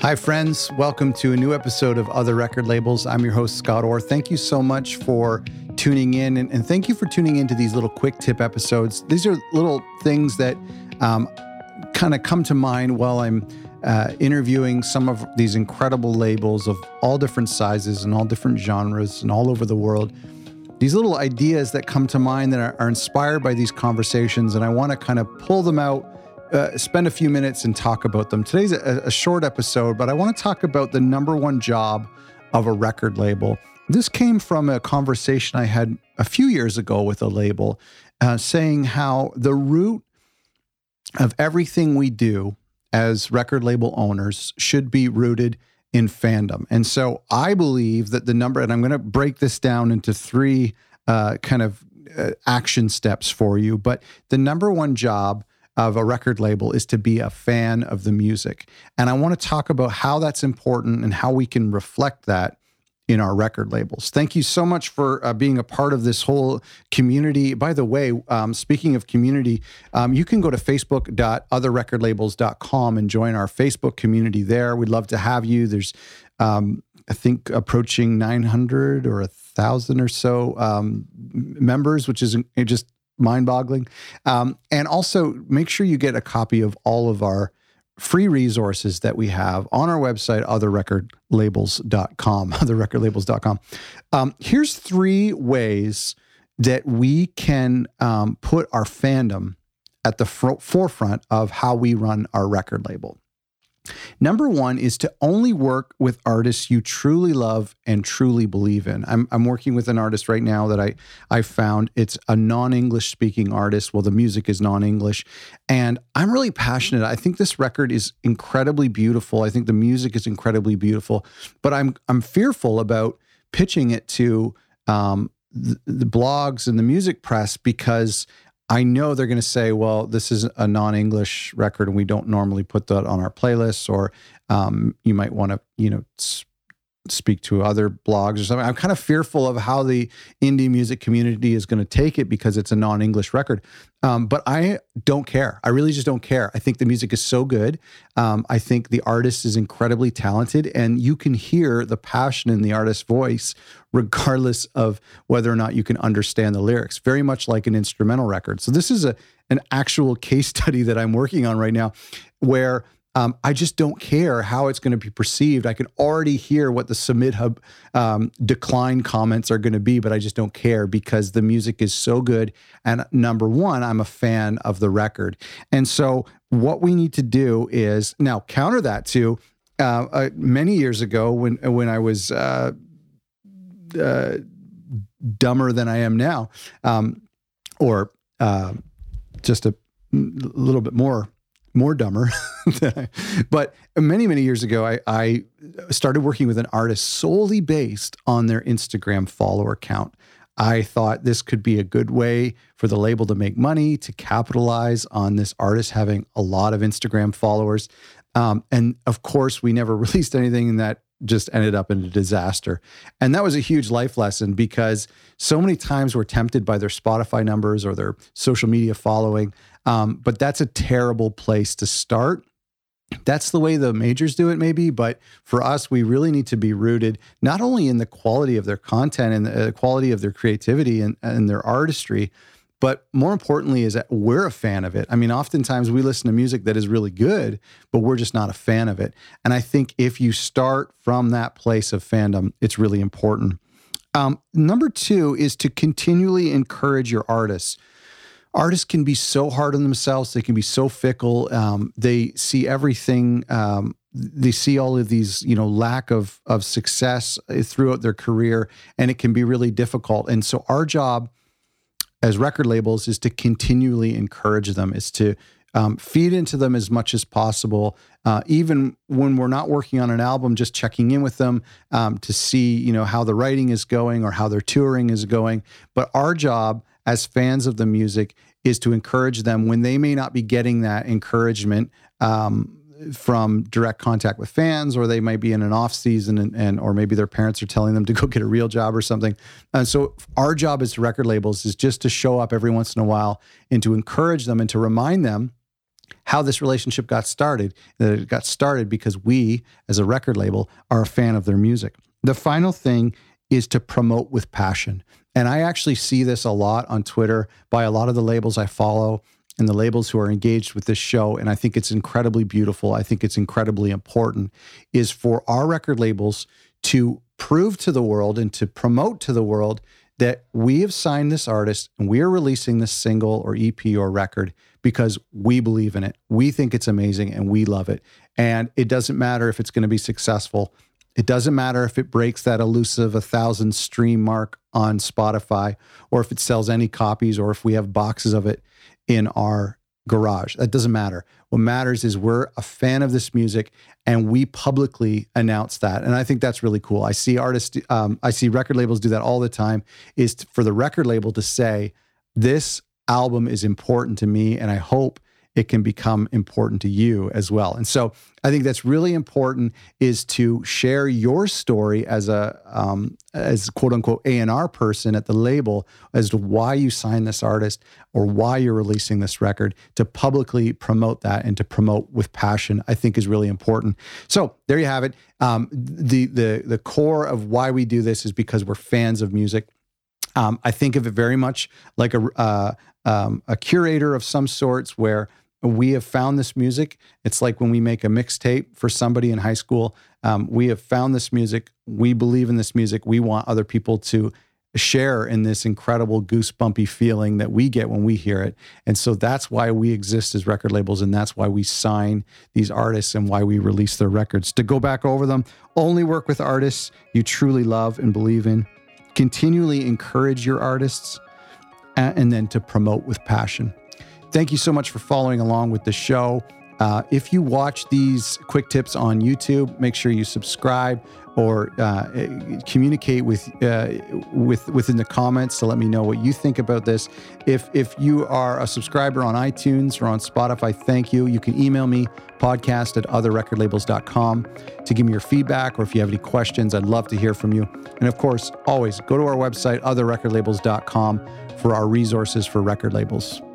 Hi, friends. Welcome to a new episode of Other Record Labels. I'm your host, Scott Orr. Thank you so much for tuning in, and, and thank you for tuning into these little quick tip episodes. These are little things that um, kind of come to mind while I'm uh, interviewing some of these incredible labels of all different sizes and all different genres and all over the world. These little ideas that come to mind that are, are inspired by these conversations, and I want to kind of pull them out, uh, spend a few minutes and talk about them. Today's a, a short episode, but I want to talk about the number one job of a record label. This came from a conversation I had a few years ago with a label uh, saying how the root of everything we do as record label owners should be rooted in fandom. And so I believe that the number, and I'm going to break this down into three uh, kind of uh, action steps for you, but the number one job of a record label is to be a fan of the music. And I want to talk about how that's important and how we can reflect that in our record labels. Thank you so much for uh, being a part of this whole community. By the way, um, speaking of community, um, you can go to facebook.otherrecordlabels.com and join our Facebook community there. We'd love to have you. There's, um, I think, approaching 900 or a thousand or so um, members, which is just mind boggling. Um, and also make sure you get a copy of all of our free resources that we have on our website, otherrecordlabels.com, otherrecordlabels.com. Um, here's three ways that we can um, put our fandom at the fr- forefront of how we run our record label. Number one is to only work with artists you truly love and truly believe in. I'm, I'm working with an artist right now that I, I found. It's a non English speaking artist. Well, the music is non English. And I'm really passionate. I think this record is incredibly beautiful. I think the music is incredibly beautiful. But I'm, I'm fearful about pitching it to um, the, the blogs and the music press because I know they're going to say, well, this is a non English record and we don't normally put that on our playlists, or um, you might want to, you know, speak to other blogs or something. I'm kind of fearful of how the indie music community is going to take it because it's a non-English record. Um, but I don't care. I really just don't care. I think the music is so good. Um, I think the artist is incredibly talented, and you can hear the passion in the artist's voice, regardless of whether or not you can understand the lyrics. Very much like an instrumental record. So this is a an actual case study that I'm working on right now, where um, I just don't care how it's going to be perceived. I can already hear what the SubmitHub um, decline comments are going to be, but I just don't care because the music is so good. And number one, I'm a fan of the record. And so, what we need to do is now counter that to uh, uh, many years ago when when I was uh, uh dumber than I am now, um, or uh, just a little bit more more dumber. but many, many years ago, I, I, started working with an artist solely based on their Instagram follower count. I thought this could be a good way for the label to make money, to capitalize on this artist having a lot of Instagram followers. Um, and of course, we never released anything and that just ended up in a disaster. And that was a huge life lesson because so many times we're tempted by their Spotify numbers or their social media following. Um, but that's a terrible place to start. That's the way the majors do it, maybe. But for us, we really need to be rooted not only in the quality of their content and the quality of their creativity and, and their artistry, but more importantly, is that we're a fan of it. I mean, oftentimes we listen to music that is really good, but we're just not a fan of it. And I think if you start from that place of fandom, it's really important. Um, number two is to continually encourage your artists artists can be so hard on themselves. They can be so fickle. Um, they see everything. Um, they see all of these, you know, lack of of success throughout their career, and it can be really difficult. And so, our job as record labels is to continually encourage them, is to um, feed into them as much as possible. Uh, even when we're not working on an album, just checking in with them um, to see, you know, how the writing is going or how their touring is going. But our job as fans of the music is to encourage them when they may not be getting that encouragement um, from direct contact with fans or they might be in an off season and, and, or maybe their parents are telling them to go get a real job or something and so our job as record labels is just to show up every once in a while and to encourage them and to remind them how this relationship got started. That it got started because we, as a record label, are a fan of their music. The final thing is to promote with passion. And I actually see this a lot on Twitter by a lot of the labels I follow and the labels who are engaged with this show. And I think it's incredibly beautiful. I think it's incredibly important is for our record labels to prove to the world and to promote to the world that we have signed this artist and we are releasing this single or EP or record because we believe in it. We think it's amazing and we love it. And it doesn't matter if it's going to be successful. It doesn't matter if it breaks that elusive 1,000 stream mark on Spotify or if it sells any copies or if we have boxes of it in our garage. That doesn't matter. What matters is we're a fan of this music and we publicly announce that. And I think that's really cool. I see artists, um, I see record labels do that all the time, is for the record label to say, this album is important to me and I hope it can become important to you as well. And so I think that's really important is to share your story as a um, as quote unquote A and R person at the label as to why you signed this artist or why you're releasing this record to publicly promote that and to promote with passion. I think is really important. So there you have it. Um, the the the core of why we do this is because we're fans of music. Um, I think of it very much like a uh, um, a curator of some sorts where we have found this music. It's like when we make a mixtape for somebody in high school. Um, we have found this music. We believe in this music. We want other people to share in this incredible goosebumpy feeling that we get when we hear it. And so that's why we exist as record labels. And that's why we sign these artists and why we release their records. To go back over them, only work with artists you truly love and believe in. Continually encourage your artists and then to promote with passion. Thank you so much for following along with the show. Uh, if you watch these quick tips on YouTube, make sure you subscribe or uh, communicate with uh, with within the comments to let me know what you think about this. If if you are a subscriber on iTunes or on Spotify, thank you. You can email me podcast at otherrecordlabels.com to give me your feedback or if you have any questions, I'd love to hear from you. And of course, always go to our website otherrecordlabels.com for our resources for record labels.